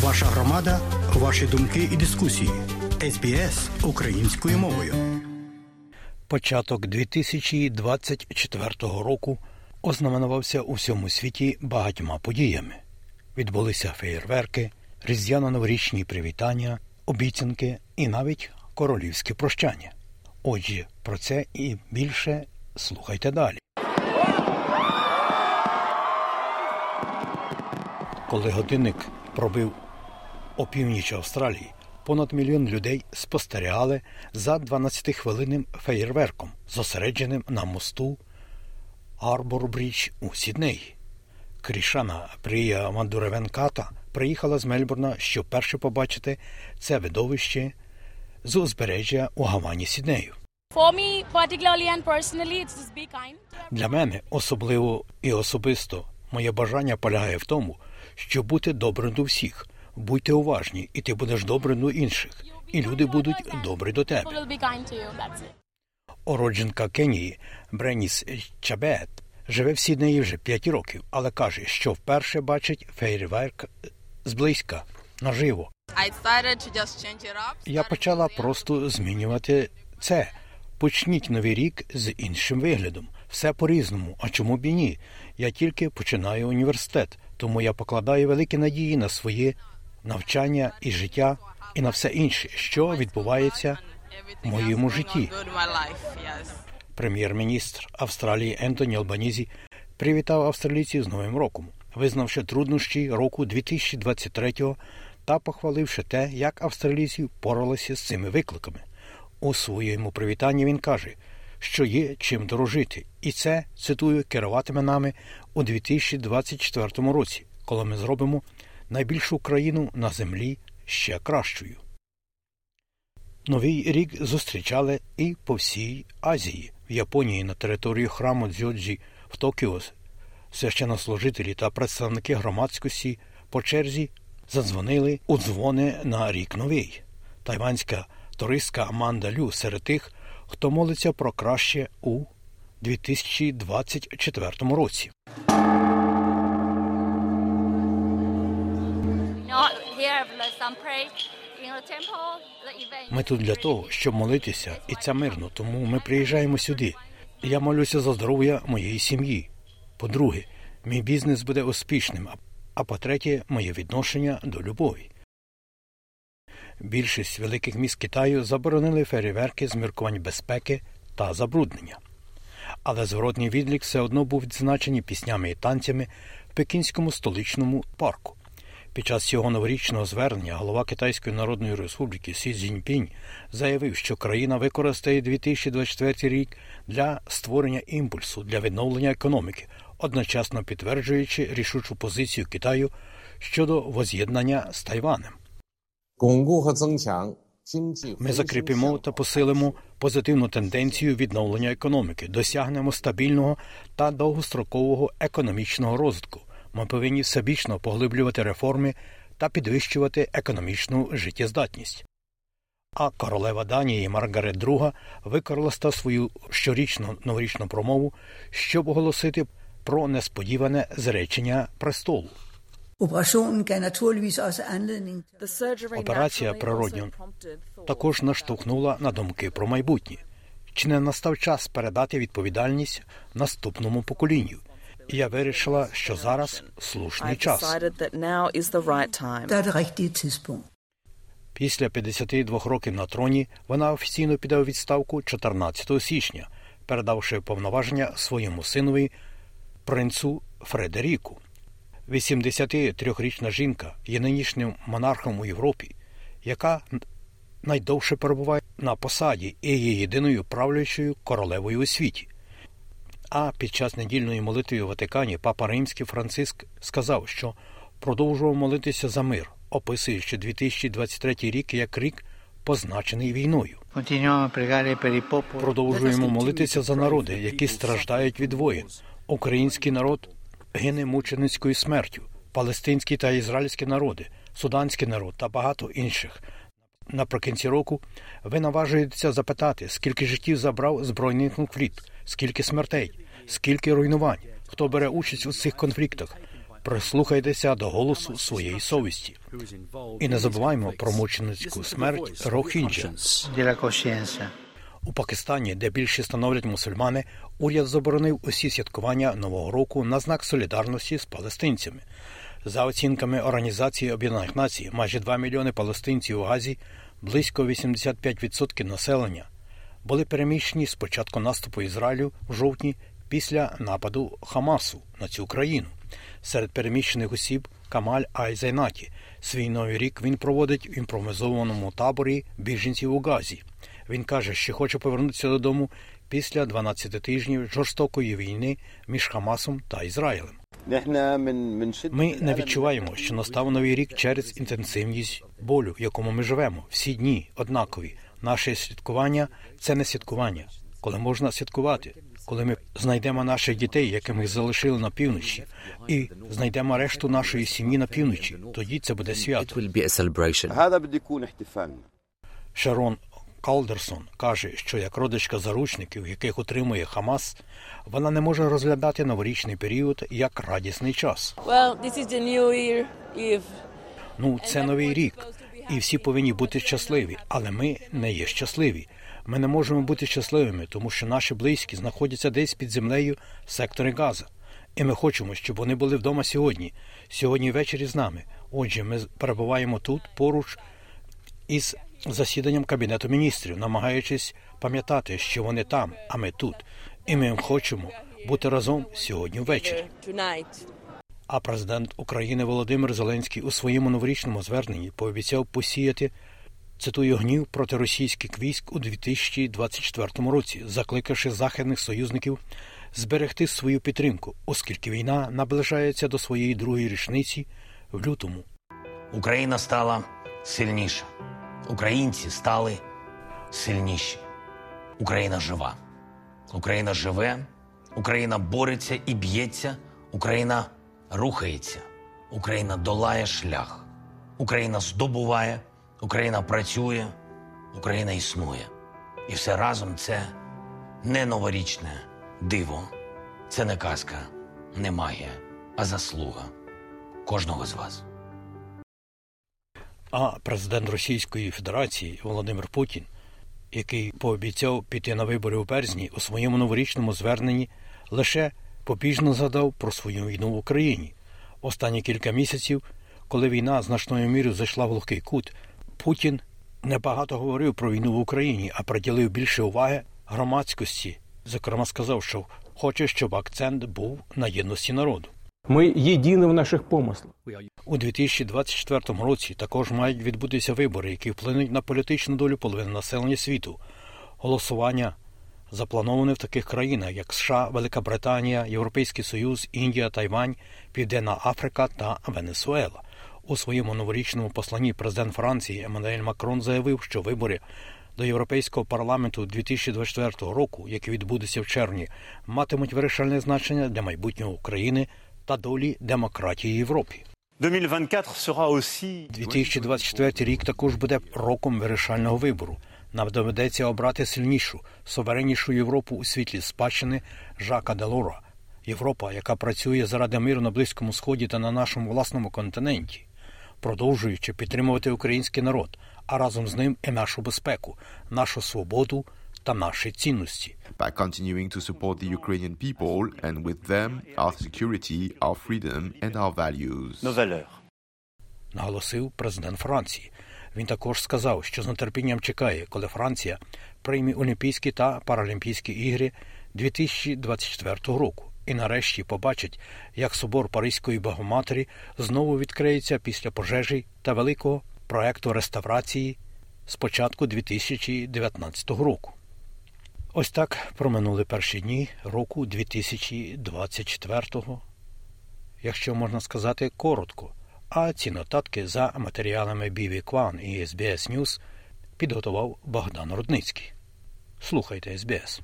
Ваша громада, ваші думки і дискусії. СБС українською мовою. Початок 2024 року ознаменувався у всьому світі багатьма подіями. Відбулися феєрверки, різдвяно-новорічні привітання, обіцянки і навіть королівське прощання. Отже, про це і більше слухайте далі. Коли годинник пробив опівніч Австралії, понад мільйон людей спостерігали за 12-хвилинним феєрверком, зосередженим на мосту Гарбор-Брідж у Сіднеї. Крішна Прія Мандуревенката приїхала з Мельбурна, щоб перше побачити це видовище з узбережжя у Гавані Сіднею. Для мене особливо і особисто моє бажання полягає в тому, щоб бути добрим до всіх. Будьте уважні, і ти будеш добрим до інших, і люди будуть добрі до тебе. Ородженка Кенії Бреніс Чабет живе в Сіднеї вже 5 років, але каже, що вперше бачить фейерверк зблизька наживо. Я почала просто змінювати це. Почніть новий рік з іншим виглядом. Все по різному. А чому б і ні? Я тільки починаю університет, тому я покладаю великі надії на своє навчання і життя, і на все інше, що відбувається в моєму житті. Прем'єр-міністр Австралії Ентоні Албанізі привітав австралійців з Новим роком, визнавши труднощі року 2023 та похваливши те, як австралійці впоралися з цими викликами. У своєму привітанні він каже, що є чим дорожити, і це цитую керуватиме нами у 2024 році, коли ми зробимо найбільшу країну на землі ще кращою. Новий рік зустрічали і по всій Азії, в Японії на території храму Дзьоджі в Токіо. Священнослужителі та представники громадськості по черзі задзвонили у дзвони на рік новий. Тайванська туристка Аманда Лю серед тих, хто молиться про краще у 2024 році. Ми тут для того, щоб молитися, і це мирно, тому ми приїжджаємо сюди. Я молюся за здоров'я моєї сім'ї. По-друге, мій бізнес буде успішним. А по-третє, моє відношення до любові. Більшість великих міст Китаю заборонили фейерверки з міркувань безпеки та забруднення. Але зворотній відлік все одно був відзначений піснями і танцями в Пекінському столичному парку. Під час цього новорічного звернення голова Китайської Народної Республіки Сі Цзіньпінь заявив, що країна використає 2024 рік для створення імпульсу для відновлення економіки, одночасно підтверджуючи рішучу позицію Китаю щодо воз'єднання з Тайванем. Ми закріпимо та посилимо позитивну тенденцію відновлення економіки, досягнемо стабільного та довгострокового економічного розвитку. Ми повинні всебічно поглиблювати реформи та підвищувати економічну життєздатність. А королева Данії Маргарет II використала свою щорічну новорічну промову, щоб оголосити про несподіване зречення престолу. Операція природньо також наштовхнула на думки про майбутнє. Чи не настав час передати відповідальність наступному поколінню? І я вирішила, що зараз слушний час. Після 52 років на троні вона офіційно піде у відставку 14 січня, передавши повноваження своєму синові принцу Фредеріку. 83-річна жінка є нинішнім монархом у Європі, яка найдовше перебуває на посаді і є єдиною правлячою королевою у світі. А під час недільної молитви у Ватикані папа Римський Франциск сказав, що продовжував молитися за мир, описуючи 2023 рік як рік, позначений війною. Продовжуємо молитися за народи, які страждають від воїн. Український народ гине мученицькою смертю, палестинські та ізраїльські народи, суданський народ та багато інших. Наприкінці року ви наважуєтеся запитати, скільки життів забрав збройний конфлікт, скільки смертей, скільки руйнувань, хто бере участь у цих конфліктах. Прислухайтеся до голосу своєї совісті. І не забуваймо про мученицьку смерть Рохінджа. У Пакистані, де більше становлять мусульмани, уряд заборонив усі святкування Нового року на знак солідарності з палестинцями. За оцінками Організації Об'єднаних Націй, майже 2 мільйони палестинців у Газі, близько 85% населення, були переміщені з початку наступу Ізраїлю в жовтні після нападу Хамасу на цю країну. Серед переміщених осіб Камаль Айзайнаті. Свій новий рік він проводить в імпровізованому таборі біженців у Газі. Він каже, що хоче повернутися додому після 12 тижнів жорстокої війни між Хамасом та Ізраїлем. Ми не відчуваємо, що настав новий рік через інтенсивність болю, в якому ми живемо. Всі дні однакові. Наше святкування це не святкування, коли можна святкувати, коли ми знайдемо наших дітей, яких ми залишили на півночі, і знайдемо решту нашої сім'ї на півночі. Тоді це буде свято. Шарон Калдерсон каже, що як родичка заручників, яких утримує Хамас, вона не може розглядати новорічний період як радісний час. Well, this is the new year Eve. Ну, це новий рік, і всі повинні бути щасливі, але ми не є щасливі. Ми не можемо бути щасливими, тому що наші близькі знаходяться десь під землею в секторі Газа. І ми хочемо, щоб вони були вдома сьогодні, сьогодні ввечері з нами. Отже, ми перебуваємо тут поруч із засіданням Кабінету міністрів, намагаючись пам'ятати, що вони там, а ми тут. І ми хочемо бути разом сьогодні ввечері. А президент України Володимир Зеленський у своєму новорічному зверненні пообіцяв посіяти цитую гнів проти російських військ у 2024 році, закликавши західних союзників зберегти свою підтримку, оскільки війна наближається до своєї другої річниці в лютому. Україна стала сильніша. Українці стали сильніші. Україна жива. Україна живе. Україна бореться і б'ється. Україна рухається. Україна долає шлях. Україна здобуває. Україна працює. Україна існує. І все разом це не новорічне диво. Це не казка, не магія, а заслуга кожного з вас. А президент Російської Федерації Володимир Путін, який пообіцяв піти на вибори у березні, у своєму новорічному зверненні лише побіжно згадав про свою війну в Україні. Останні кілька місяців, коли війна значною мірою зайшла в глухий кут, Путін небагато говорив про війну в Україні, а приділив більше уваги громадськості. Зокрема, сказав, що хоче, щоб акцент був на єдності народу. Мы едины в наших помыслах. У 2024 році також мають відбутися вибори, які вплинуть на політичну долю половини населення світу. Голосування заплановане в таких країнах, як США, Велика Британія, Європейський Союз, Індія, Тайвань, Південна Африка та Венесуела. У своєму новорічному посланні президент Франції Еммануель Макрон заявив, що вибори до Європейського парламенту 2024 року, які відбудуться в червні, матимуть вирішальне значення для майбутнього України та долі демократії Європі. 2024 sera aussi 2024 рік також буде роком вирішального вибору. Нам доведеться обрати сильнішу, сувереннішу Європу у світлі спадщини Жака Делора. Європа, яка працює заради миру на Близькому Сході та на нашому власному континенті, продовжуючи підтримувати український народ, а разом з ним і нашу безпеку, нашу свободу та наші цінності. by continuing to support the Ukrainian people and with them our security, our freedom, and our values. nos valeurs. наголосив президент Франції. Він також сказав, що з нетерпінням чекає, коли Франція прийме Олімпійські та Паралімпійські ігри 2024 року. І нарешті побачить, як собор Паризької Богоматері знову відкриється після пожежі та великого проекту реставрації з початку 2019 року. Ось так проминули перші дні року 2024-го, якщо можна сказати коротко. А ці нотатки за матеріалами BV Кван і SBS News підготував Богдан Рудницький. Слухайте SBS.